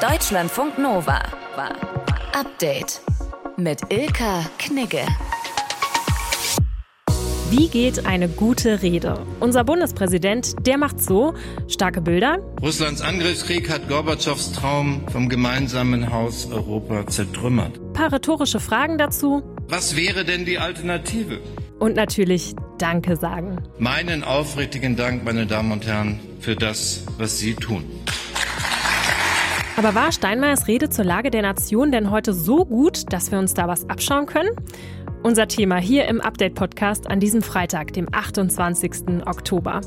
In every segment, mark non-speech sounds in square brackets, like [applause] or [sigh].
Deutschlandfunk Nova. Update mit Ilka Knigge. Wie geht eine gute Rede? Unser Bundespräsident, der macht so starke Bilder. Russlands Angriffskrieg hat Gorbatschows Traum vom gemeinsamen Haus Europa zertrümmert. Ein paar rhetorische Fragen dazu. Was wäre denn die Alternative? Und natürlich Danke sagen. Meinen aufrichtigen Dank, meine Damen und Herren, für das, was Sie tun. Aber war Steinmeiers Rede zur Lage der Nation denn heute so gut, dass wir uns da was abschauen können? Unser Thema hier im Update-Podcast an diesem Freitag, dem 28. Oktober.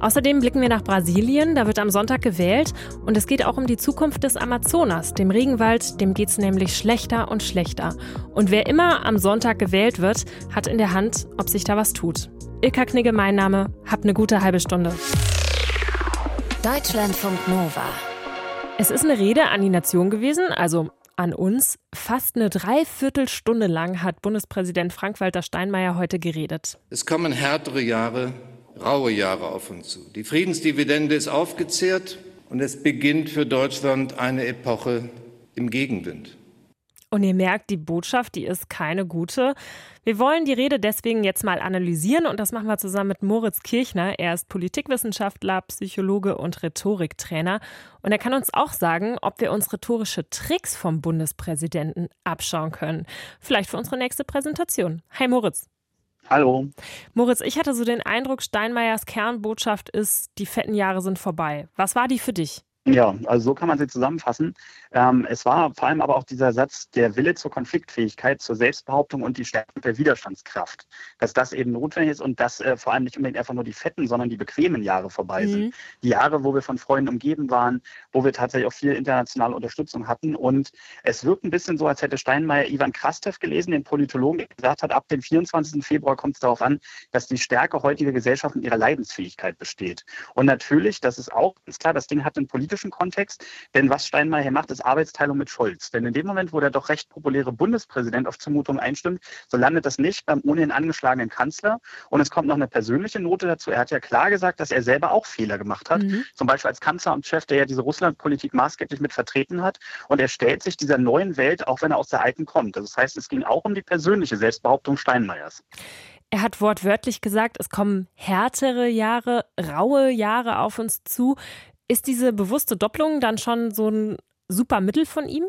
Außerdem blicken wir nach Brasilien, da wird am Sonntag gewählt und es geht auch um die Zukunft des Amazonas, dem Regenwald, dem geht es nämlich schlechter und schlechter. Und wer immer am Sonntag gewählt wird, hat in der Hand, ob sich da was tut. Ilka Knigge, mein Name, habt eine gute halbe Stunde. Deutschlandfunk Nova. Es ist eine Rede an die Nation gewesen, also an uns. Fast eine Dreiviertelstunde lang hat Bundespräsident Frank-Walter Steinmeier heute geredet. Es kommen härtere Jahre, raue Jahre auf uns zu. Die Friedensdividende ist aufgezehrt und es beginnt für Deutschland eine Epoche im Gegenwind. Und ihr merkt, die Botschaft, die ist keine gute. Wir wollen die Rede deswegen jetzt mal analysieren und das machen wir zusammen mit Moritz Kirchner. Er ist Politikwissenschaftler, Psychologe und Rhetoriktrainer. Und er kann uns auch sagen, ob wir uns rhetorische Tricks vom Bundespräsidenten abschauen können. Vielleicht für unsere nächste Präsentation. Hi Moritz. Hallo. Moritz, ich hatte so den Eindruck, Steinmeiers Kernbotschaft ist, die fetten Jahre sind vorbei. Was war die für dich? Ja, also so kann man sie zusammenfassen. Ähm, es war vor allem aber auch dieser Satz, der Wille zur Konfliktfähigkeit, zur Selbstbehauptung und die Stärkung der Widerstandskraft, dass das eben notwendig ist und dass äh, vor allem nicht unbedingt einfach nur die fetten, sondern die bequemen Jahre vorbei mhm. sind. Die Jahre, wo wir von Freunden umgeben waren, wo wir tatsächlich auch viel internationale Unterstützung hatten. Und es wirkt ein bisschen so, als hätte Steinmeier Ivan Krastev gelesen, den Politologen, der gesagt hat, ab dem 24. Februar kommt es darauf an, dass die Stärke heutiger Gesellschaft in ihrer Leidensfähigkeit besteht. Und natürlich, das ist auch ganz klar, das Ding hat einen politischen politischen Kontext. Denn was Steinmeier hier macht, ist Arbeitsteilung mit Scholz. Denn in dem Moment, wo der doch recht populäre Bundespräsident auf Zumutung einstimmt, so landet das nicht beim ohnehin angeschlagenen Kanzler. Und es kommt noch eine persönliche Note dazu. Er hat ja klar gesagt, dass er selber auch Fehler gemacht hat. Mhm. Zum Beispiel als Kanzleramtschef, der ja diese Russlandpolitik maßgeblich mit vertreten hat. Und er stellt sich dieser neuen Welt, auch wenn er aus der alten kommt. Also das heißt, es ging auch um die persönliche Selbstbehauptung Steinmeiers. Er hat wortwörtlich gesagt, es kommen härtere Jahre, raue Jahre auf uns zu. Ist diese bewusste Doppelung dann schon so ein super Mittel von ihm?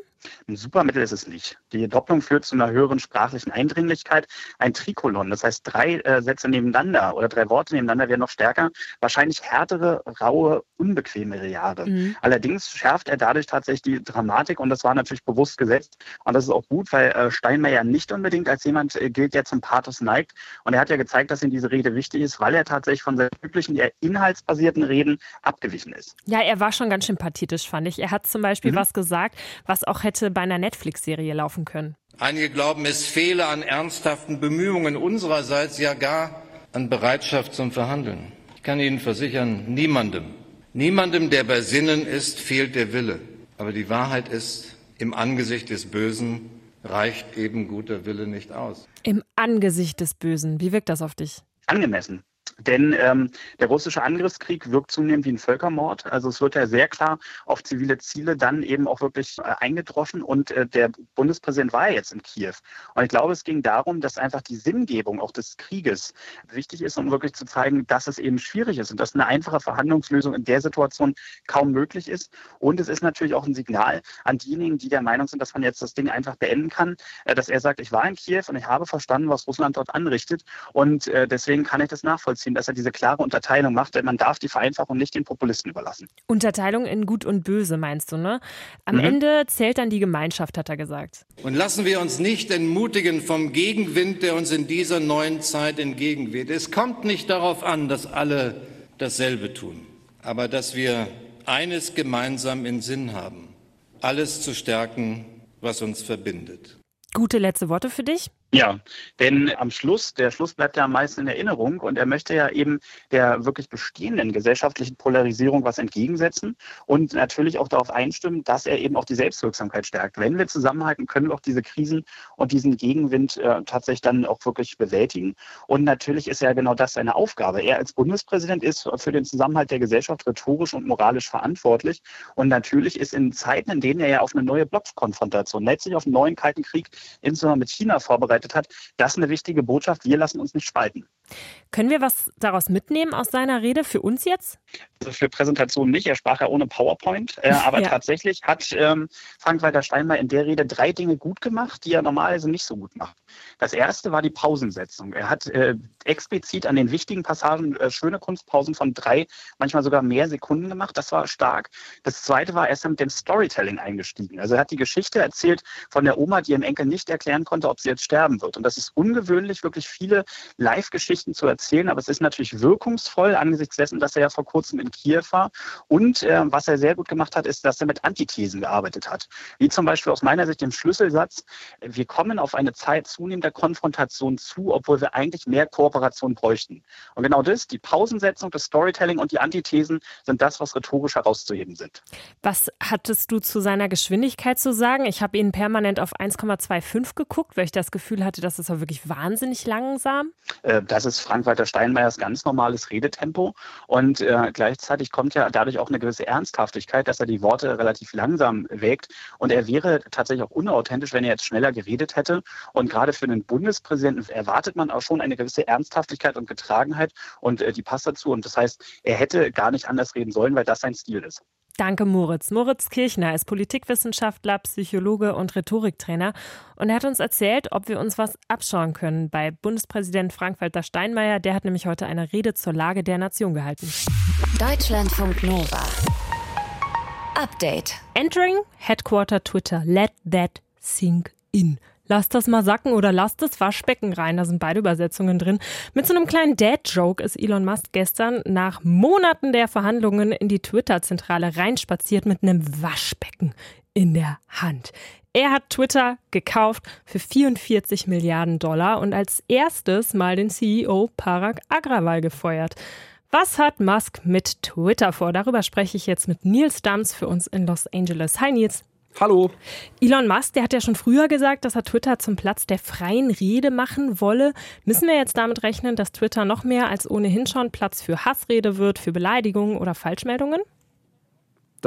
Ein Supermittel ist es nicht. Die Doppelung führt zu einer höheren sprachlichen Eindringlichkeit. Ein Trikolon, das heißt drei äh, Sätze nebeneinander oder drei Worte nebeneinander wären noch stärker. Wahrscheinlich härtere, raue, unbequemere Jahre. Mhm. Allerdings schärft er dadurch tatsächlich die Dramatik und das war natürlich bewusst gesetzt. Und das ist auch gut, weil äh, Steinmeier nicht unbedingt als jemand äh, gilt, der zum Pathos neigt. Und er hat ja gezeigt, dass ihm diese Rede wichtig ist, weil er tatsächlich von seinen üblichen, eher inhaltsbasierten Reden abgewichen ist. Ja, er war schon ganz schön pathetisch, fand ich. Er hat zum Beispiel mhm. was gesagt, was auch hätte bei einer Netflix-Serie laufen können. Einige glauben, es fehle an ernsthaften Bemühungen unsererseits, ja gar an Bereitschaft zum Verhandeln. Ich kann Ihnen versichern, niemandem, niemandem, der bei Sinnen ist, fehlt der Wille. Aber die Wahrheit ist, im Angesicht des Bösen reicht eben guter Wille nicht aus. Im Angesicht des Bösen. Wie wirkt das auf dich? Angemessen. Denn ähm, der russische Angriffskrieg wirkt zunehmend wie ein Völkermord. Also es wird ja sehr klar auf zivile Ziele dann eben auch wirklich äh, eingetroffen. Und äh, der Bundespräsident war ja jetzt in Kiew. Und ich glaube, es ging darum, dass einfach die Sinngebung auch des Krieges wichtig ist, um wirklich zu zeigen, dass es eben schwierig ist und dass eine einfache Verhandlungslösung in der Situation kaum möglich ist. Und es ist natürlich auch ein Signal an diejenigen, die der Meinung sind, dass man jetzt das Ding einfach beenden kann, äh, dass er sagt, ich war in Kiew und ich habe verstanden, was Russland dort anrichtet. Und äh, deswegen kann ich das nachvollziehen nachvollziehen, dass er diese klare Unterteilung macht, denn man darf die Vereinfachung nicht den Populisten überlassen. Unterteilung in Gut und Böse meinst du, ne? Am mhm. Ende zählt dann die Gemeinschaft, hat er gesagt. Und lassen wir uns nicht entmutigen vom Gegenwind, der uns in dieser neuen Zeit entgegenweht. Es kommt nicht darauf an, dass alle dasselbe tun, aber dass wir eines gemeinsam in Sinn haben, alles zu stärken, was uns verbindet. Gute letzte Worte für dich? Ja, denn am Schluss, der Schluss bleibt ja am meisten in Erinnerung und er möchte ja eben der wirklich bestehenden gesellschaftlichen Polarisierung was entgegensetzen und natürlich auch darauf einstimmen, dass er eben auch die Selbstwirksamkeit stärkt. Wenn wir zusammenhalten, können wir auch diese Krisen und diesen Gegenwind äh, tatsächlich dann auch wirklich bewältigen. Und natürlich ist ja genau das seine Aufgabe. Er als Bundespräsident ist für den Zusammenhalt der Gesellschaft rhetorisch und moralisch verantwortlich. Und natürlich ist in Zeiten, in denen er ja auf eine neue Blockkonfrontation, letztlich auf einen neuen Kalten Krieg, insbesondere mit China vorbereitet, vorbereitet hat. Das ist eine wichtige Botschaft. Wir lassen uns nicht spalten. Können wir was daraus mitnehmen aus seiner Rede für uns jetzt? Also für Präsentationen nicht. Er sprach ja ohne PowerPoint. Äh, aber [laughs] ja. tatsächlich hat ähm, Frank-Walter Steinmeier in der Rede drei Dinge gut gemacht, die er normalerweise nicht so gut macht. Das erste war die Pausensetzung. Er hat äh, explizit an den wichtigen Passagen äh, schöne Kunstpausen von drei, manchmal sogar mehr Sekunden gemacht. Das war stark. Das zweite war, er ist mit dem Storytelling eingestiegen. Also er hat die Geschichte erzählt von der Oma, die ihrem Enkel nicht erklären konnte, ob sie jetzt sterben wird. Und das ist ungewöhnlich, wirklich viele Live-Geschichten zu erzählen. Aber es ist natürlich wirkungsvoll angesichts dessen, dass er ja vor kurzem in Kiew war. Und äh, was er sehr gut gemacht hat, ist, dass er mit Antithesen gearbeitet hat. Wie zum Beispiel aus meiner Sicht dem Schlüsselsatz, wir kommen auf eine Zeit zunehmender Konfrontation zu, obwohl wir eigentlich mehr Kooperation bräuchten. Und genau das, die Pausensetzung, das Storytelling und die Antithesen sind das, was rhetorisch herauszuheben sind. Was hattest du zu seiner Geschwindigkeit zu sagen? Ich habe ihn permanent auf 1,25 geguckt, weil ich das Gefühl hatte, dass es war wirklich wahnsinnig langsam. Äh, das ist Frank-Walter Steinmeiers ganz normales Redetempo. Und äh, gleichzeitig kommt ja dadurch auch eine gewisse Ernsthaftigkeit, dass er die Worte relativ langsam wägt. Und er wäre tatsächlich auch unauthentisch, wenn er jetzt schneller geredet hätte. Und gerade für einen Bundespräsidenten erwartet man auch schon eine gewisse Ernsthaftigkeit und Getragenheit. Und äh, die passt dazu. Und das heißt, er hätte gar nicht anders reden sollen, weil das sein Stil ist. Danke, Moritz. Moritz Kirchner ist Politikwissenschaftler, Psychologe und Rhetoriktrainer. Und er hat uns erzählt, ob wir uns was abschauen können bei Bundespräsident Frank-Walter Steinmeier. Der hat nämlich heute eine Rede zur Lage der Nation gehalten. Deutschlandfunk Nova. Update. Entering Headquarter Twitter. Let that sink in. Lass das mal sacken oder lass das Waschbecken rein. Da sind beide Übersetzungen drin. Mit so einem kleinen Dad-Joke ist Elon Musk gestern nach Monaten der Verhandlungen in die Twitter-Zentrale reinspaziert mit einem Waschbecken in der Hand. Er hat Twitter gekauft für 44 Milliarden Dollar und als erstes mal den CEO Parag Agrawal gefeuert. Was hat Musk mit Twitter vor? Darüber spreche ich jetzt mit Nils Dams für uns in Los Angeles. Hi Nils. Hallo. Elon Musk, der hat ja schon früher gesagt, dass er Twitter zum Platz der freien Rede machen wolle. Müssen wir jetzt damit rechnen, dass Twitter noch mehr als ohnehin schon Platz für Hassrede wird, für Beleidigungen oder Falschmeldungen?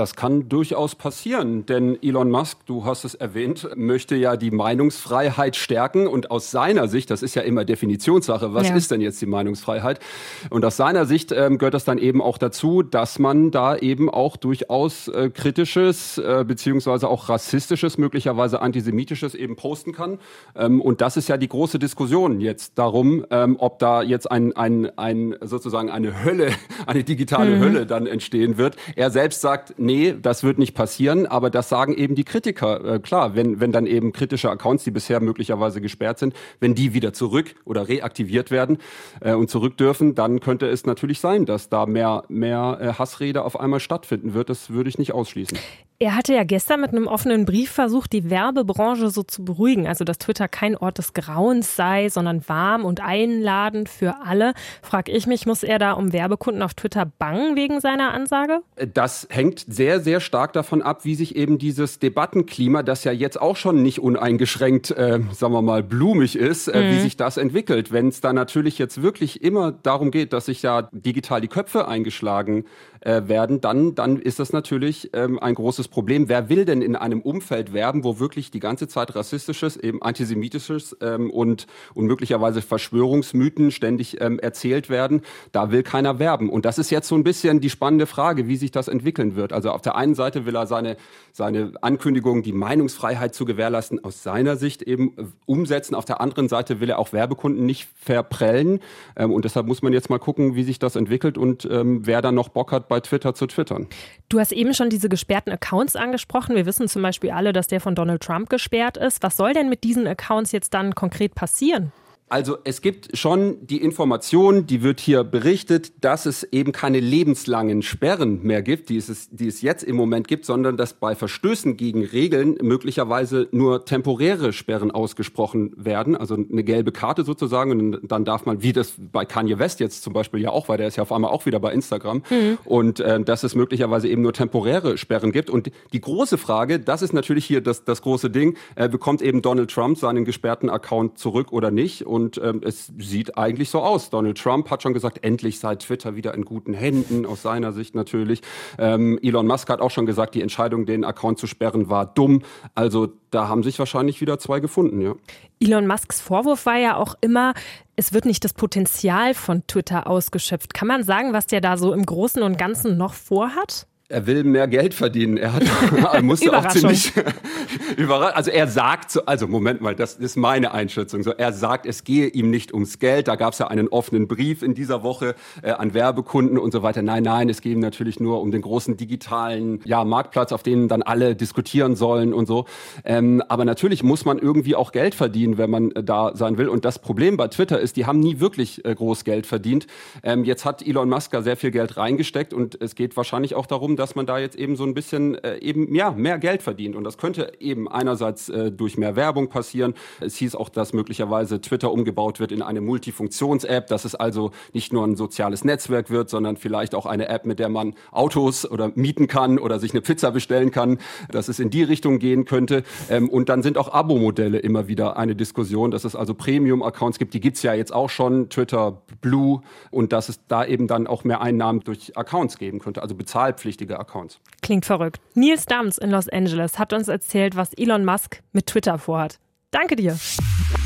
Das kann durchaus passieren, denn Elon Musk, du hast es erwähnt, möchte ja die Meinungsfreiheit stärken und aus seiner Sicht, das ist ja immer Definitionssache, was ja. ist denn jetzt die Meinungsfreiheit? Und aus seiner Sicht ähm, gehört das dann eben auch dazu, dass man da eben auch durchaus äh, kritisches äh, beziehungsweise auch rassistisches, möglicherweise antisemitisches eben posten kann. Ähm, und das ist ja die große Diskussion jetzt darum, ähm, ob da jetzt ein, ein, ein sozusagen eine Hölle, [laughs] eine digitale mhm. Hölle dann entstehen wird. Er selbst sagt, nee, das wird nicht passieren, aber das sagen eben die Kritiker. Äh, klar, wenn, wenn dann eben kritische Accounts, die bisher möglicherweise gesperrt sind, wenn die wieder zurück oder reaktiviert werden äh, und zurück dürfen, dann könnte es natürlich sein, dass da mehr, mehr äh, Hassrede auf einmal stattfinden wird. Das würde ich nicht ausschließen. Er hatte ja gestern mit einem offenen Brief versucht, die Werbebranche so zu beruhigen. Also, dass Twitter kein Ort des Grauens sei, sondern warm und einladend für alle. Frag ich mich, muss er da um Werbekunden auf Twitter bangen wegen seiner Ansage? Das hängt sehr, sehr stark davon ab, wie sich eben dieses Debattenklima, das ja jetzt auch schon nicht uneingeschränkt, äh, sagen wir mal, blumig ist, äh, mhm. wie sich das entwickelt. Wenn es da natürlich jetzt wirklich immer darum geht, dass sich ja digital die Köpfe eingeschlagen äh, werden, dann, dann ist das natürlich ähm, ein großes Problem. Wer will denn in einem Umfeld werben, wo wirklich die ganze Zeit rassistisches, eben antisemitisches ähm, und, und möglicherweise Verschwörungsmythen ständig ähm, erzählt werden? Da will keiner werben. Und das ist jetzt so ein bisschen die spannende Frage, wie sich das entwickeln wird. Also auf der einen Seite will er seine, seine Ankündigung, die Meinungsfreiheit zu gewährleisten, aus seiner Sicht eben äh, umsetzen. Auf der anderen Seite will er auch Werbekunden nicht verprellen. Ähm, und deshalb muss man jetzt mal gucken, wie sich das entwickelt und ähm, wer dann noch Bock hat, bei Twitter zu twittern. Du hast eben schon diese gesperrten Accounts angesprochen. Wir wissen zum Beispiel alle, dass der von Donald Trump gesperrt ist. Was soll denn mit diesen Accounts jetzt dann konkret passieren? Also es gibt schon die Information, die wird hier berichtet, dass es eben keine lebenslangen Sperren mehr gibt, die es, die es jetzt im Moment gibt, sondern dass bei Verstößen gegen Regeln möglicherweise nur temporäre Sperren ausgesprochen werden, also eine gelbe Karte sozusagen. Und dann darf man, wie das bei Kanye West jetzt zum Beispiel ja auch war, der ist ja auf einmal auch wieder bei Instagram, mhm. und äh, dass es möglicherweise eben nur temporäre Sperren gibt. Und die große Frage, das ist natürlich hier das, das große Ding, äh, bekommt eben Donald Trump seinen gesperrten Account zurück oder nicht? Und und ähm, es sieht eigentlich so aus. Donald Trump hat schon gesagt, endlich sei Twitter wieder in guten Händen, aus seiner Sicht natürlich. Ähm, Elon Musk hat auch schon gesagt, die Entscheidung, den Account zu sperren, war dumm. Also da haben sich wahrscheinlich wieder zwei gefunden, ja. Elon Musks Vorwurf war ja auch immer, es wird nicht das Potenzial von Twitter ausgeschöpft. Kann man sagen, was der da so im Großen und Ganzen noch vorhat? Er will mehr Geld verdienen. Er hat, [laughs] er musste auch ziemlich [laughs] überrascht. Also er sagt, so, also Moment mal, das ist meine Einschätzung. So, er sagt, es gehe ihm nicht ums Geld. Da gab es ja einen offenen Brief in dieser Woche äh, an Werbekunden und so weiter. Nein, nein, es geht ihm natürlich nur um den großen digitalen ja, Marktplatz, auf dem dann alle diskutieren sollen und so. Ähm, aber natürlich muss man irgendwie auch Geld verdienen, wenn man äh, da sein will. Und das Problem bei Twitter ist, die haben nie wirklich äh, groß Geld verdient. Ähm, jetzt hat Elon Musk sehr viel Geld reingesteckt und es geht wahrscheinlich auch darum, dass man da jetzt eben so ein bisschen äh, eben ja mehr Geld verdient und das könnte eben einerseits äh, durch mehr Werbung passieren. Es hieß auch, dass möglicherweise Twitter umgebaut wird in eine Multifunktions-App, dass es also nicht nur ein soziales Netzwerk wird, sondern vielleicht auch eine App, mit der man Autos oder mieten kann oder sich eine Pizza bestellen kann, dass es in die Richtung gehen könnte. Ähm, und dann sind auch Abo-Modelle immer wieder eine Diskussion, dass es also Premium-Accounts gibt, die gibt's ja jetzt auch schon, Twitter Blue, und dass es da eben dann auch mehr Einnahmen durch Accounts geben könnte, also bezahlpflichtige Accounts. Klingt verrückt. Nils Dams in Los Angeles hat uns erzählt, was Elon Musk mit Twitter vorhat. Danke dir.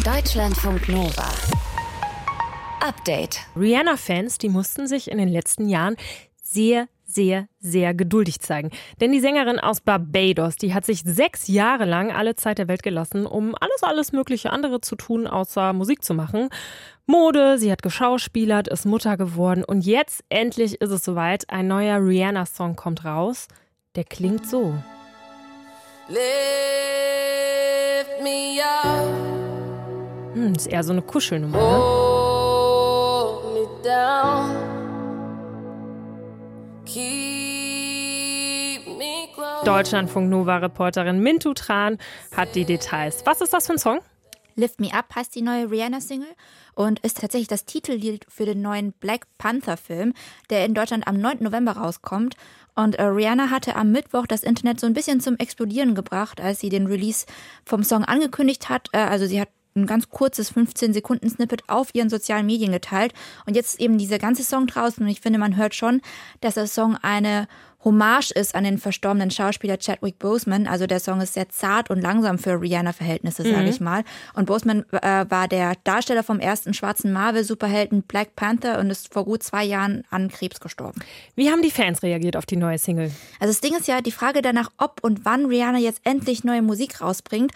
Deutschlandfunk Nova. Update. Rihanna-Fans, die mussten sich in den letzten Jahren sehr, sehr, sehr geduldig zeigen. Denn die Sängerin aus Barbados, die hat sich sechs Jahre lang alle Zeit der Welt gelassen, um alles, alles mögliche andere zu tun, außer Musik zu machen. Mode, sie hat geschauspielert, ist Mutter geworden und jetzt endlich ist es soweit. Ein neuer Rihanna-Song kommt raus. Der klingt so. Lift me up. Hm, ist eher so eine Kuschelnummer. Ne? me down. Keep me close. Deutschlandfunk Nova-Reporterin Mintu Tran hat die Details. Was ist das für ein Song? Lift Me Up heißt die neue Rihanna-Single und ist tatsächlich das Titellied für den neuen Black Panther-Film, der in Deutschland am 9. November rauskommt. Und äh, Rihanna hatte am Mittwoch das Internet so ein bisschen zum Explodieren gebracht, als sie den Release vom Song angekündigt hat. Äh, also sie hat ein ganz kurzes 15 Sekunden Snippet auf ihren sozialen Medien geteilt und jetzt eben dieser ganze Song draußen und ich finde, man hört schon, dass der Song eine Hommage ist an den verstorbenen Schauspieler Chadwick Boseman. Also der Song ist sehr zart und langsam für Rihanna-Verhältnisse, sage mhm. ich mal. Und Boseman äh, war der Darsteller vom ersten schwarzen Marvel-Superhelden Black Panther und ist vor gut zwei Jahren an Krebs gestorben. Wie haben die Fans reagiert auf die neue Single? Also das Ding ist ja die Frage danach, ob und wann Rihanna jetzt endlich neue Musik rausbringt.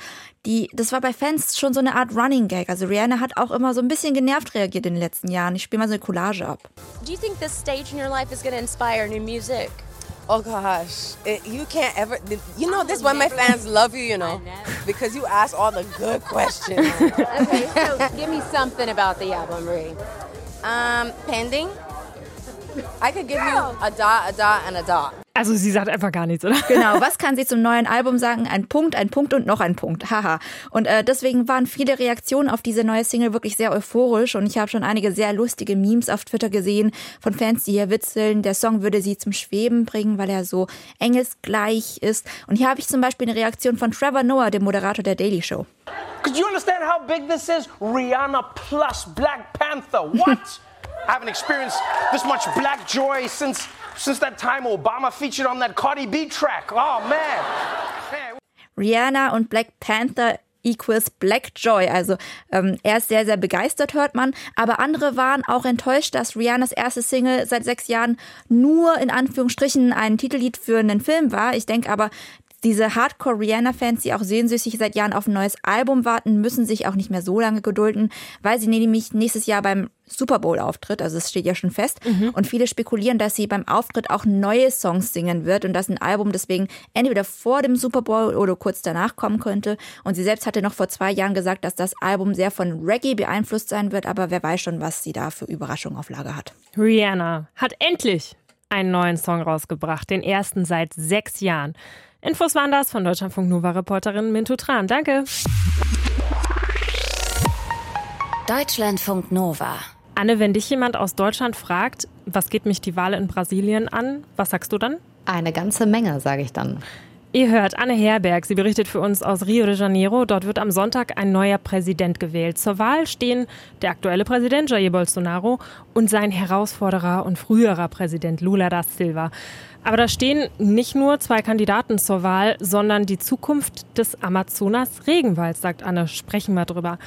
Die, das war bei Fans schon so eine Art Running Gag. Also Rihanna hat auch immer so ein bisschen genervt reagiert in den letzten Jahren. Ich spiele mal so eine Collage ab. Do you think this stage in your life is going to inspire new music? Oh gosh, it, you can't ever. You know, this is why my fans love you. You know, because you ask all the good questions. [laughs] okay, so give me something about the album, Marie. Um, pending. I could give you a dot, a dot, and a dot. Also sie sagt einfach gar nichts, oder? Genau, was kann sie zum neuen Album sagen? Ein Punkt, ein Punkt und noch ein Punkt. Haha. Und äh, deswegen waren viele Reaktionen auf diese neue Single wirklich sehr euphorisch und ich habe schon einige sehr lustige Memes auf Twitter gesehen von Fans, die hier witzeln. Der Song würde sie zum Schweben bringen, weil er so engelsgleich ist. Und hier habe ich zum Beispiel eine Reaktion von Trevor Noah, dem Moderator der Daily Show. Could you understand how big this is? Rihanna plus Black Panther. What? [laughs] I haven't experienced this much black joy since since that time Obama featured on that Cardi B track. Oh man. Rihanna und Black Panther equals Black Joy. Also ähm, er ist sehr, sehr begeistert, hört man. Aber andere waren auch enttäuscht, dass Rihannas erste Single seit sechs Jahren nur in Anführungsstrichen ein Titellied für einen Film war. Ich denke aber, Diese Hardcore-Rihanna-Fans, die auch sehnsüchtig seit Jahren auf ein neues Album warten, müssen sich auch nicht mehr so lange gedulden, weil sie nämlich nächstes Jahr beim Super Bowl auftritt, also es steht ja schon fest. Mhm. Und viele spekulieren, dass sie beim Auftritt auch neue Songs singen wird und dass ein Album deswegen entweder vor dem Super Bowl oder kurz danach kommen könnte. Und sie selbst hatte noch vor zwei Jahren gesagt, dass das Album sehr von Reggae beeinflusst sein wird, aber wer weiß schon, was sie da für Überraschungen auf Lager hat. Rihanna hat endlich einen neuen Song rausgebracht, den ersten seit sechs Jahren. Infos waren das von Deutschlandfunk Nova Reporterin Mintu Tran. Danke. Deutschlandfunk Nova. Anne, wenn dich jemand aus Deutschland fragt, was geht mich die Wahl in Brasilien an, was sagst du dann? Eine ganze Menge, sage ich dann. Ihr hört Anne Herberg. Sie berichtet für uns aus Rio de Janeiro. Dort wird am Sonntag ein neuer Präsident gewählt. Zur Wahl stehen der aktuelle Präsident Jair Bolsonaro und sein Herausforderer und früherer Präsident Lula da Silva. Aber da stehen nicht nur zwei Kandidaten zur Wahl, sondern die Zukunft des Amazonas-Regenwalds, sagt Anne. Sprechen wir drüber.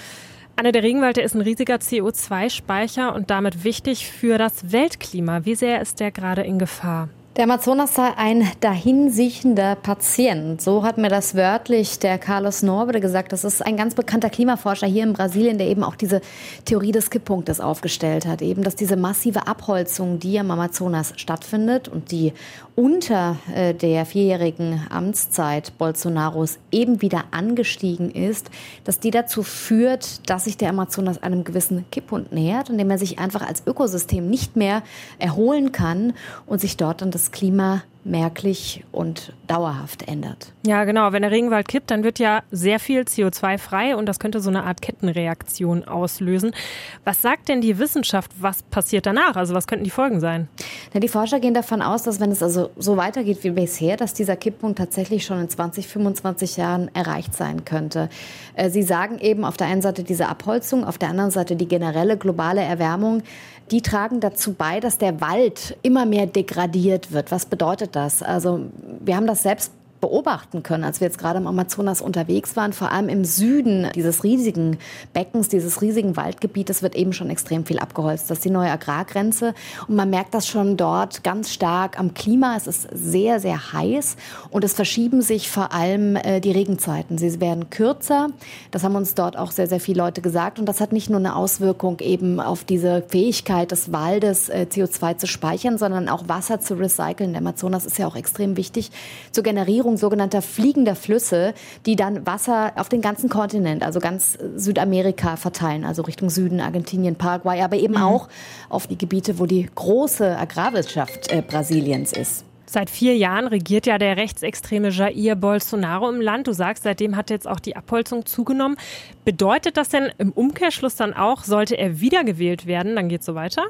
Anne, der Regenwald der ist ein riesiger CO2-Speicher und damit wichtig für das Weltklima. Wie sehr ist der gerade in Gefahr? Der Amazonas sei ein dahinsiechender Patient. So hat mir das wörtlich der Carlos Norbede gesagt. Das ist ein ganz bekannter Klimaforscher hier in Brasilien, der eben auch diese Theorie des Kipppunktes aufgestellt hat. Eben, dass diese massive Abholzung, die am Amazonas stattfindet und die unter äh, der vierjährigen Amtszeit Bolsonaros eben wieder angestiegen ist, dass die dazu führt, dass sich der Amazonas einem gewissen Kipppunkt nähert, indem er sich einfach als Ökosystem nicht mehr erholen kann und sich dort dann das das Klima merklich und dauerhaft ändert. Ja, genau. Wenn der Regenwald kippt, dann wird ja sehr viel CO2 frei und das könnte so eine Art Kettenreaktion auslösen. Was sagt denn die Wissenschaft? Was passiert danach? Also was könnten die Folgen sein? Na, die Forscher gehen davon aus, dass wenn es also so weitergeht wie bisher, dass dieser Kipppunkt tatsächlich schon in 20, 25 Jahren erreicht sein könnte. Äh, sie sagen eben auf der einen Seite diese Abholzung, auf der anderen Seite die generelle globale Erwärmung die tragen dazu bei, dass der Wald immer mehr degradiert wird. Was bedeutet das? Also wir haben das selbst beobachten können, als wir jetzt gerade im Amazonas unterwegs waren. Vor allem im Süden dieses riesigen Beckens, dieses riesigen Waldgebietes wird eben schon extrem viel abgeholzt. Das ist die neue Agrargrenze und man merkt das schon dort ganz stark am Klima. Es ist sehr, sehr heiß und es verschieben sich vor allem äh, die Regenzeiten. Sie werden kürzer. Das haben uns dort auch sehr, sehr viele Leute gesagt und das hat nicht nur eine Auswirkung eben auf diese Fähigkeit des Waldes äh, CO2 zu speichern, sondern auch Wasser zu recyceln. Der Amazonas ist ja auch extrem wichtig zur Generierung Veränderung sogenannter fliegender Flüsse, die dann Wasser auf den ganzen Kontinent, also ganz Südamerika verteilen, also Richtung Süden, Argentinien, Paraguay, aber eben mhm. auch auf die Gebiete, wo die große Agrarwirtschaft äh, Brasiliens ist. Seit vier Jahren regiert ja der rechtsextreme Jair Bolsonaro im Land. Du sagst, seitdem hat jetzt auch die Abholzung zugenommen. Bedeutet das denn im Umkehrschluss dann auch, sollte er wiedergewählt werden, dann geht es so weiter?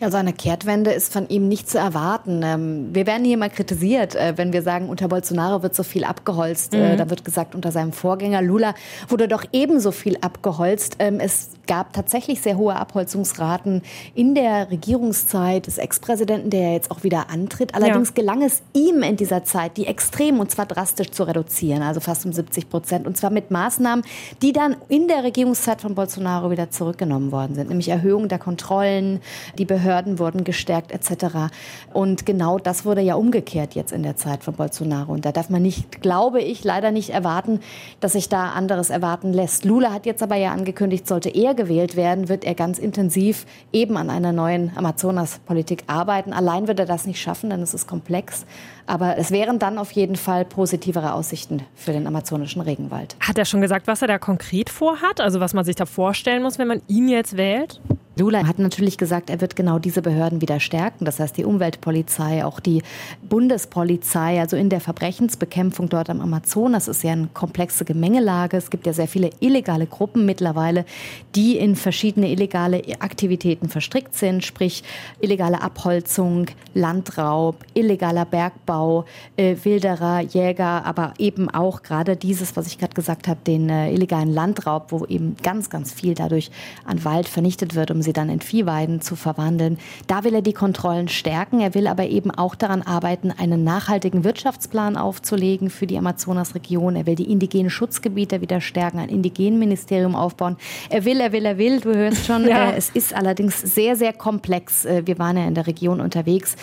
Ja, so eine Kehrtwende ist von ihm nicht zu erwarten. Ähm, wir werden hier mal kritisiert, äh, wenn wir sagen, unter Bolsonaro wird so viel abgeholzt. Äh, mhm. Da wird gesagt, unter seinem Vorgänger Lula wurde doch ebenso viel abgeholzt. Ähm, es gab tatsächlich sehr hohe Abholzungsraten in der Regierungszeit des Ex-Präsidenten, der jetzt auch wieder antritt. Allerdings ja. gelang es ihm in dieser Zeit, die extrem und zwar drastisch zu reduzieren, also fast um 70 Prozent. Und zwar mit Maßnahmen, die dann in der Regierungszeit von Bolsonaro wieder zurückgenommen worden sind, nämlich Erhöhung der Kontrollen, die Behörden wurden gestärkt etc. Und genau das wurde ja umgekehrt jetzt in der Zeit von Bolsonaro. Und da darf man nicht, glaube ich, leider nicht erwarten, dass sich da anderes erwarten lässt. Lula hat jetzt aber ja angekündigt, sollte er gewählt werden, wird er ganz intensiv eben an einer neuen Amazonas-Politik arbeiten. Allein wird er das nicht schaffen, denn es ist komplex. Aber es wären dann auf jeden Fall positivere Aussichten für den amazonischen Regenwald. Hat er schon gesagt, was er da konkret vorhat? Also was man sich da vorstellen muss, wenn man ihn jetzt wählt? Lula hat natürlich gesagt, er wird genau diese Behörden wieder stärken. Das heißt, die Umweltpolizei, auch die Bundespolizei, also in der Verbrechensbekämpfung dort am Amazonas ist ja eine komplexe Gemengelage. Es gibt ja sehr viele illegale Gruppen mittlerweile, die in verschiedene illegale Aktivitäten verstrickt sind, sprich illegale Abholzung, Landraub, illegaler Bergbau, äh, Wilderer, Jäger, aber eben auch gerade dieses, was ich gerade gesagt habe, den äh, illegalen Landraub, wo eben ganz, ganz viel dadurch an Wald vernichtet wird, um sie dann in Viehweiden zu verwandeln. Da will er die Kontrollen stärken. Er will aber eben auch daran arbeiten, einen nachhaltigen Wirtschaftsplan aufzulegen für die Amazonasregion. Er will die indigenen Schutzgebiete wieder stärken, ein Indigenenministerium aufbauen. Er will, er will, er will. Du hörst schon, [laughs] ja. äh, es ist allerdings sehr, sehr komplex. Äh, wir waren ja in der Region unterwegs,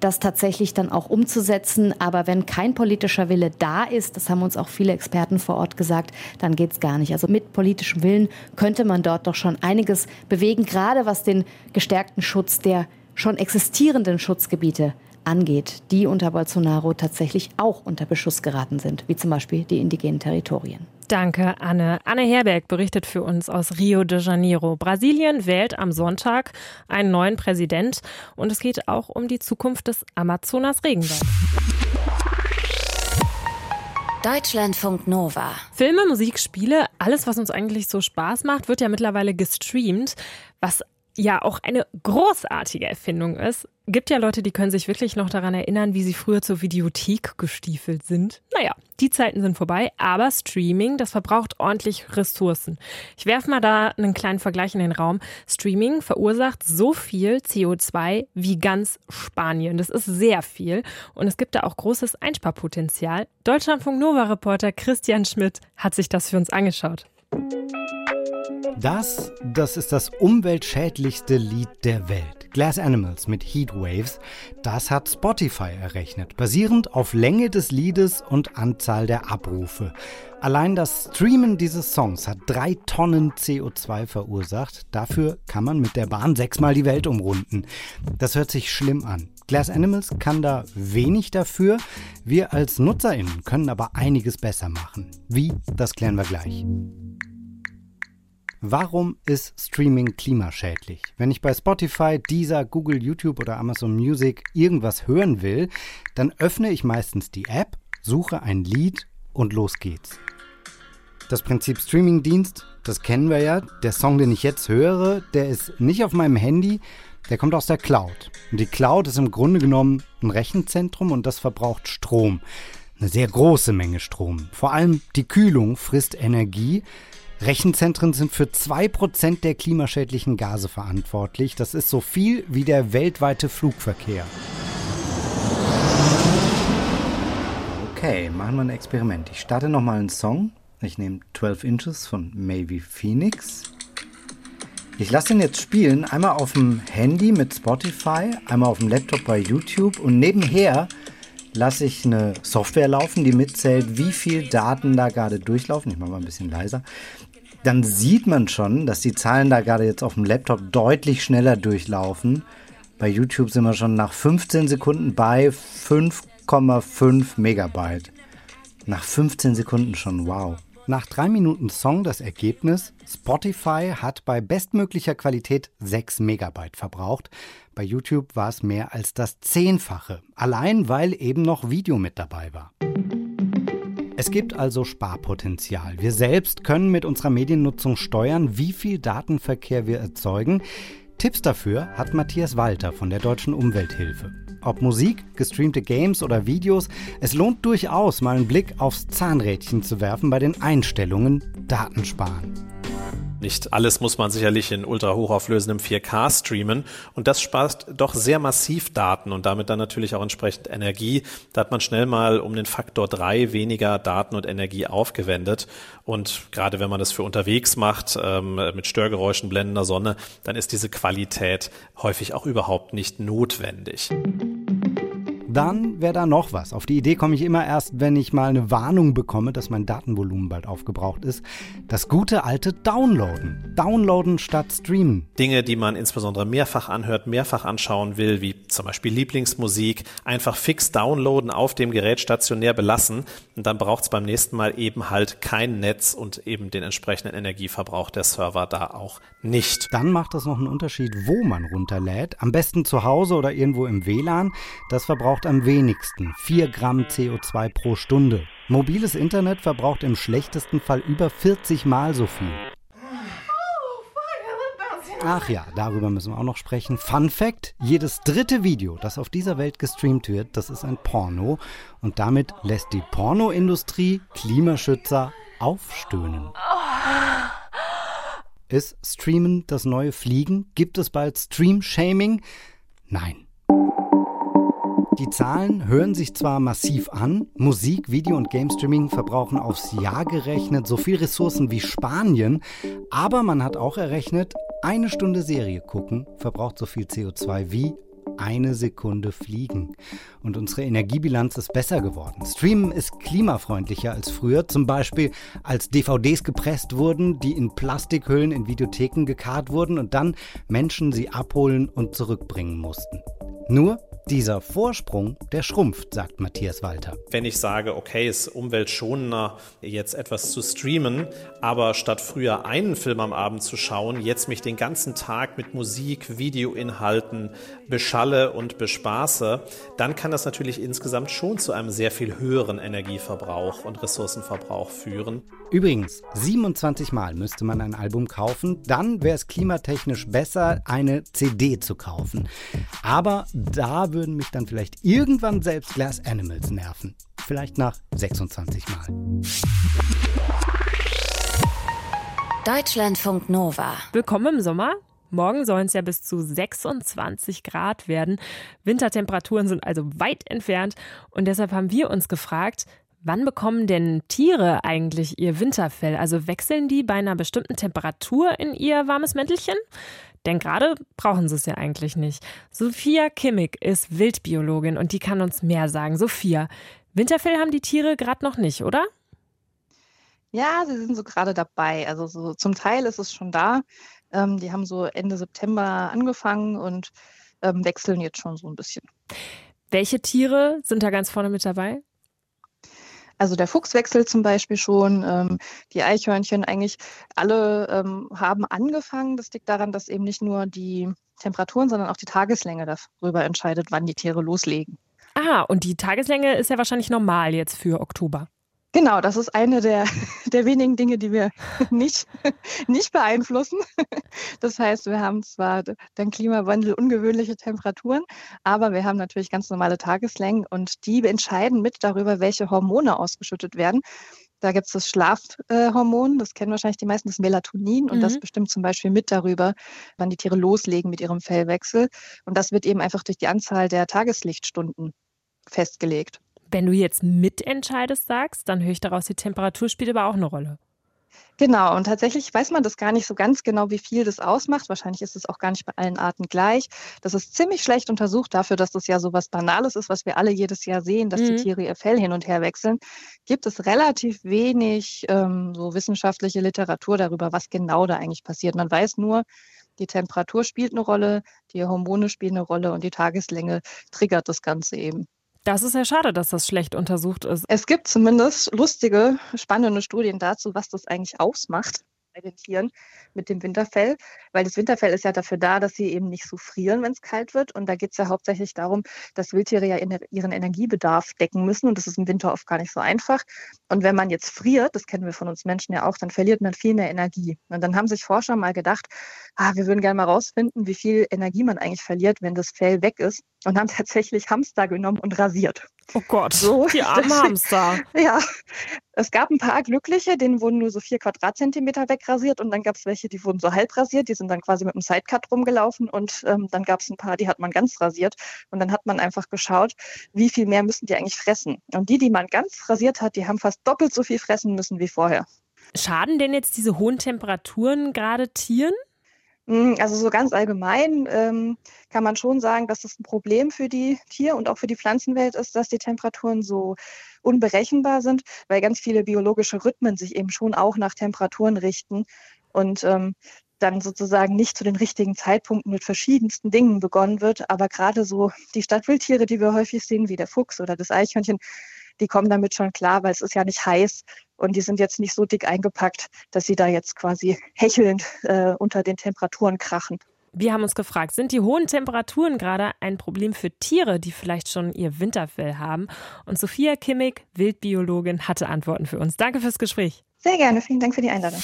das tatsächlich dann auch umzusetzen. Aber wenn kein politischer Wille da ist, das haben uns auch viele Experten vor Ort gesagt, dann geht es gar nicht. Also mit politischem Willen könnte man dort doch schon einiges bewegen, gerade was den gestärkten Schutz der schon existierenden Schutzgebiete angeht, die unter Bolsonaro tatsächlich auch unter Beschuss geraten sind, wie zum Beispiel die indigenen Territorien. Danke, Anne. Anne Herberg berichtet für uns aus Rio de Janeiro. Brasilien wählt am Sonntag einen neuen Präsident und es geht auch um die Zukunft des Amazonas-Regenwalds. Deutschlandfunk Nova. Filme, Musik, Spiele, alles, was uns eigentlich so Spaß macht, wird ja mittlerweile gestreamt, was ja auch eine großartige Erfindung ist. Gibt ja Leute, die können sich wirklich noch daran erinnern, wie sie früher zur Videothek gestiefelt sind. Naja, die Zeiten sind vorbei, aber Streaming, das verbraucht ordentlich Ressourcen. Ich werfe mal da einen kleinen Vergleich in den Raum. Streaming verursacht so viel CO2 wie ganz Spanien. Das ist sehr viel und es gibt da auch großes Einsparpotenzial. Deutschlandfunk Nova-Reporter Christian Schmidt hat sich das für uns angeschaut. Das, das ist das umweltschädlichste Lied der Welt. Glass Animals mit Heatwaves, das hat Spotify errechnet, basierend auf Länge des Liedes und Anzahl der Abrufe. Allein das Streamen dieses Songs hat drei Tonnen CO2 verursacht. Dafür kann man mit der Bahn sechsmal die Welt umrunden. Das hört sich schlimm an. Glass Animals kann da wenig dafür. Wir als NutzerInnen können aber einiges besser machen. Wie? Das klären wir gleich. Warum ist Streaming klimaschädlich? Wenn ich bei Spotify, Deezer, Google, YouTube oder Amazon Music irgendwas hören will, dann öffne ich meistens die App, suche ein Lied und los geht's. Das Prinzip Streamingdienst, das kennen wir ja. Der Song, den ich jetzt höre, der ist nicht auf meinem Handy, der kommt aus der Cloud. Und die Cloud ist im Grunde genommen ein Rechenzentrum und das verbraucht Strom. Eine sehr große Menge Strom. Vor allem die Kühlung frisst Energie. Rechenzentren sind für 2% der klimaschädlichen Gase verantwortlich. Das ist so viel wie der weltweite Flugverkehr. Okay, machen wir ein Experiment. Ich starte nochmal einen Song. Ich nehme 12 Inches von Maybe Phoenix. Ich lasse ihn jetzt spielen, einmal auf dem Handy mit Spotify, einmal auf dem Laptop bei YouTube und nebenher lasse ich eine Software laufen, die mitzählt, wie viel Daten da gerade durchlaufen. Ich mache mal ein bisschen leiser dann sieht man schon, dass die Zahlen da gerade jetzt auf dem Laptop deutlich schneller durchlaufen. Bei YouTube sind wir schon nach 15 Sekunden bei 5,5 Megabyte. Nach 15 Sekunden schon, wow. Nach drei Minuten Song das Ergebnis, Spotify hat bei bestmöglicher Qualität 6 Megabyte verbraucht. Bei YouTube war es mehr als das Zehnfache. Allein weil eben noch Video mit dabei war. Es gibt also Sparpotenzial. Wir selbst können mit unserer Mediennutzung steuern, wie viel Datenverkehr wir erzeugen. Tipps dafür hat Matthias Walter von der Deutschen Umwelthilfe. Ob Musik, gestreamte Games oder Videos, es lohnt durchaus mal einen Blick aufs Zahnrädchen zu werfen bei den Einstellungen Datensparen. Nicht alles muss man sicherlich in ultra hochauflösendem 4K streamen und das spart doch sehr massiv Daten und damit dann natürlich auch entsprechend Energie. Da hat man schnell mal um den Faktor drei weniger Daten und Energie aufgewendet und gerade wenn man das für unterwegs macht, ähm, mit Störgeräuschen, blendender Sonne, dann ist diese Qualität häufig auch überhaupt nicht notwendig. Dann wäre da noch was. Auf die Idee komme ich immer erst, wenn ich mal eine Warnung bekomme, dass mein Datenvolumen bald aufgebraucht ist. Das gute alte Downloaden. Downloaden statt Streamen. Dinge, die man insbesondere mehrfach anhört, mehrfach anschauen will, wie zum Beispiel Lieblingsmusik, einfach fix downloaden, auf dem Gerät stationär belassen. Und dann braucht es beim nächsten Mal eben halt kein Netz und eben den entsprechenden Energieverbrauch der Server da auch nicht. Dann macht das noch einen Unterschied, wo man runterlädt. Am besten zu Hause oder irgendwo im WLAN. Das verbraucht verbraucht am wenigsten 4 Gramm CO2 pro Stunde. Mobiles Internet verbraucht im schlechtesten Fall über 40 Mal so viel. Ach ja, darüber müssen wir auch noch sprechen. Fun Fact: Jedes dritte Video, das auf dieser Welt gestreamt wird, das ist ein Porno. Und damit lässt die Pornoindustrie Klimaschützer aufstöhnen. Ist Streamen das neue Fliegen? Gibt es bald Stream-Shaming? Nein. Die Zahlen hören sich zwar massiv an, Musik, Video und Game Streaming verbrauchen aufs Jahr gerechnet so viel Ressourcen wie Spanien, aber man hat auch errechnet, eine Stunde Serie gucken verbraucht so viel CO2 wie eine Sekunde fliegen. Und unsere Energiebilanz ist besser geworden. Streamen ist klimafreundlicher als früher, zum Beispiel als DVDs gepresst wurden, die in Plastikhüllen in Videotheken gekarrt wurden und dann Menschen sie abholen und zurückbringen mussten. Nur dieser Vorsprung, der schrumpft, sagt Matthias Walter. Wenn ich sage, okay, es ist umweltschonender, jetzt etwas zu streamen, aber statt früher einen Film am Abend zu schauen, jetzt mich den ganzen Tag mit Musik, Videoinhalten beschalle und bespaße, dann kann das natürlich insgesamt schon zu einem sehr viel höheren Energieverbrauch und Ressourcenverbrauch führen. Übrigens, 27 Mal müsste man ein Album kaufen, dann wäre es klimatechnisch besser, eine CD zu kaufen. Aber da würden mich dann vielleicht irgendwann selbst Glass Animals nerven. Vielleicht nach 26 Mal. Deutschlandfunk Nova. Willkommen im Sommer. Morgen sollen es ja bis zu 26 Grad werden. Wintertemperaturen sind also weit entfernt. Und deshalb haben wir uns gefragt, wann bekommen denn Tiere eigentlich ihr Winterfell? Also wechseln die bei einer bestimmten Temperatur in ihr warmes Mäntelchen? Denn gerade brauchen sie es ja eigentlich nicht. Sophia Kimmig ist Wildbiologin und die kann uns mehr sagen. Sophia, Winterfell haben die Tiere gerade noch nicht, oder? Ja, sie sind so gerade dabei. Also so zum Teil ist es schon da. Ähm, die haben so Ende September angefangen und ähm, wechseln jetzt schon so ein bisschen. Welche Tiere sind da ganz vorne mit dabei? Also der Fuchs wechselt zum Beispiel schon, ähm, die Eichhörnchen eigentlich alle ähm, haben angefangen. Das liegt daran, dass eben nicht nur die Temperaturen, sondern auch die Tageslänge darüber entscheidet, wann die Tiere loslegen. Ah, und die Tageslänge ist ja wahrscheinlich normal jetzt für Oktober. Genau, das ist eine der, [laughs] der wenigen Dinge, die wir [laughs] nicht, nicht beeinflussen. Das heißt, wir haben zwar den Klimawandel ungewöhnliche Temperaturen, aber wir haben natürlich ganz normale Tageslängen und die entscheiden mit darüber, welche Hormone ausgeschüttet werden. Da gibt es das Schlafhormon, das kennen wahrscheinlich die meisten, das Melatonin, und mhm. das bestimmt zum Beispiel mit darüber, wann die Tiere loslegen mit ihrem Fellwechsel. Und das wird eben einfach durch die Anzahl der Tageslichtstunden festgelegt. Wenn du jetzt mitentscheidest, sagst, dann höre ich daraus, die Temperatur spielt aber auch eine Rolle. Genau, und tatsächlich weiß man das gar nicht so ganz genau, wie viel das ausmacht. Wahrscheinlich ist es auch gar nicht bei allen Arten gleich. Das ist ziemlich schlecht untersucht dafür, dass das ja so was Banales ist, was wir alle jedes Jahr sehen, dass mhm. die Tiere ihr Fell hin und her wechseln. Gibt es relativ wenig ähm, so wissenschaftliche Literatur darüber, was genau da eigentlich passiert. Man weiß nur, die Temperatur spielt eine Rolle, die Hormone spielen eine Rolle und die Tageslänge triggert das Ganze eben. Das ist ja schade, dass das schlecht untersucht ist. Es gibt zumindest lustige, spannende Studien dazu, was das eigentlich ausmacht bei den Tieren mit dem Winterfell, weil das Winterfell ist ja dafür da, dass sie eben nicht so frieren, wenn es kalt wird. Und da geht es ja hauptsächlich darum, dass Wildtiere ja ihren Energiebedarf decken müssen und das ist im Winter oft gar nicht so einfach. Und wenn man jetzt friert, das kennen wir von uns Menschen ja auch, dann verliert man viel mehr Energie. Und dann haben sich Forscher mal gedacht, ah, wir würden gerne mal rausfinden, wie viel Energie man eigentlich verliert, wenn das Fell weg ist und haben [laughs] tatsächlich Hamster genommen und rasiert. Oh Gott, so, die [laughs] armen Hamster. Ja, es gab ein paar Glückliche, denen wurden nur so vier Quadratzentimeter wegrasiert und dann gab es welche, die wurden so halb rasiert, die sind dann quasi mit einem Sidecut rumgelaufen und ähm, dann gab es ein paar, die hat man ganz rasiert und dann hat man einfach geschaut, wie viel mehr müssen die eigentlich fressen. Und die, die man ganz rasiert hat, die haben fast doppelt so viel fressen müssen wie vorher. Schaden denn jetzt diese hohen Temperaturen gerade Tieren? Hm, also so ganz allgemein ähm, kann man schon sagen, dass es ein Problem für die Tier- und auch für die Pflanzenwelt ist, dass die Temperaturen so unberechenbar sind, weil ganz viele biologische Rhythmen sich eben schon auch nach Temperaturen richten und ähm, dann sozusagen nicht zu den richtigen Zeitpunkten mit verschiedensten Dingen begonnen wird. Aber gerade so die Stadtwildtiere, die wir häufig sehen, wie der Fuchs oder das Eichhörnchen, die kommen damit schon klar, weil es ist ja nicht heiß und die sind jetzt nicht so dick eingepackt, dass sie da jetzt quasi hechelnd äh, unter den Temperaturen krachen. Wir haben uns gefragt, sind die hohen Temperaturen gerade ein Problem für Tiere, die vielleicht schon ihr Winterfell haben? Und Sophia Kimmig, Wildbiologin, hatte Antworten für uns. Danke fürs Gespräch. Sehr gerne, vielen Dank für die Einladung.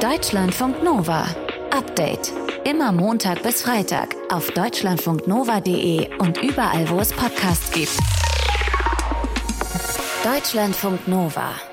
Deutschlandfunk Nova. Update. Immer Montag bis Freitag auf deutschlandfunknova.de und überall, wo es Podcasts gibt. Deutschlandfunk Nova